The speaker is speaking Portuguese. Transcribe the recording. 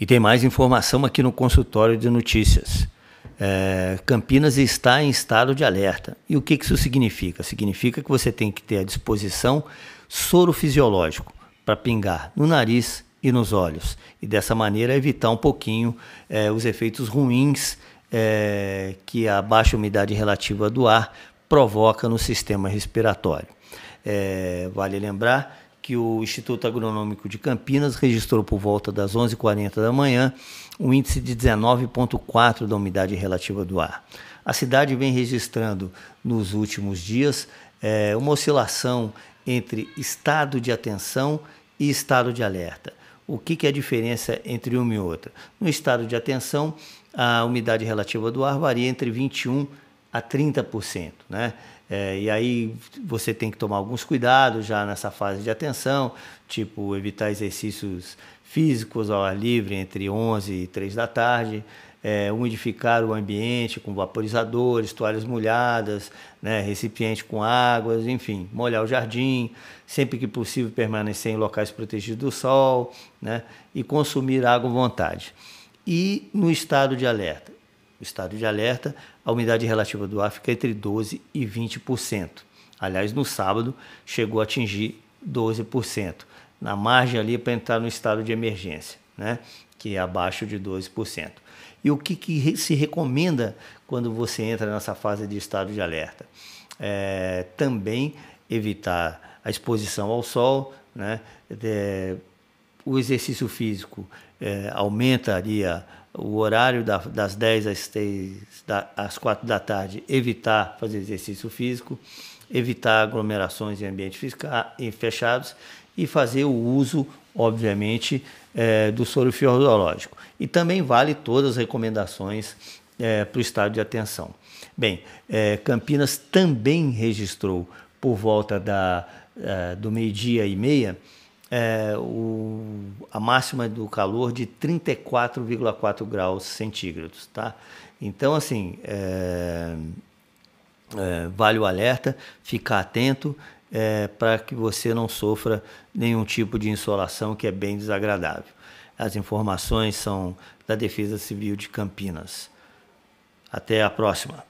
E tem mais informação aqui no consultório de notícias. É, Campinas está em estado de alerta. E o que isso significa? Significa que você tem que ter à disposição soro fisiológico para pingar no nariz e nos olhos. E dessa maneira evitar um pouquinho é, os efeitos ruins é, que a baixa umidade relativa do ar provoca no sistema respiratório. É, vale lembrar que o Instituto Agronômico de Campinas registrou por volta das 11h40 da manhã um índice de 19,4 da umidade relativa do ar. A cidade vem registrando nos últimos dias é, uma oscilação entre estado de atenção e estado de alerta. O que, que é a diferença entre uma e outra? No estado de atenção, a umidade relativa do ar varia entre 21% a 30%. Né? É, e aí você tem que tomar alguns cuidados já nessa fase de atenção, tipo evitar exercícios físicos ao ar livre entre 11 e 3 da tarde, é, umidificar o ambiente com vaporizadores, toalhas molhadas, né, recipiente com águas, enfim, molhar o jardim, sempre que possível permanecer em locais protegidos do sol né, e consumir água à vontade. E no estado de alerta? O estado de alerta, a umidade relativa do ar fica entre 12% e 20%. Aliás, no sábado chegou a atingir 12%, na margem ali para entrar no estado de emergência, né? que é abaixo de 12%. E o que, que se recomenda quando você entra nessa fase de estado de alerta? É, também evitar a exposição ao sol, né? É, o exercício físico é, aumentaria o horário da, das 10 às, 3, da, às 4 da tarde, evitar fazer exercício físico, evitar aglomerações em ambientes fechados e fazer o uso, obviamente, é, do soro fisiológico. E também vale todas as recomendações é, para o estado de atenção. Bem, é, Campinas também registrou por volta da, do meio-dia e meia é, o, a máxima do calor de 34,4 graus centígrados, tá? Então, assim, é, é, vale o alerta, ficar atento é, para que você não sofra nenhum tipo de insolação que é bem desagradável. As informações são da Defesa Civil de Campinas. Até a próxima.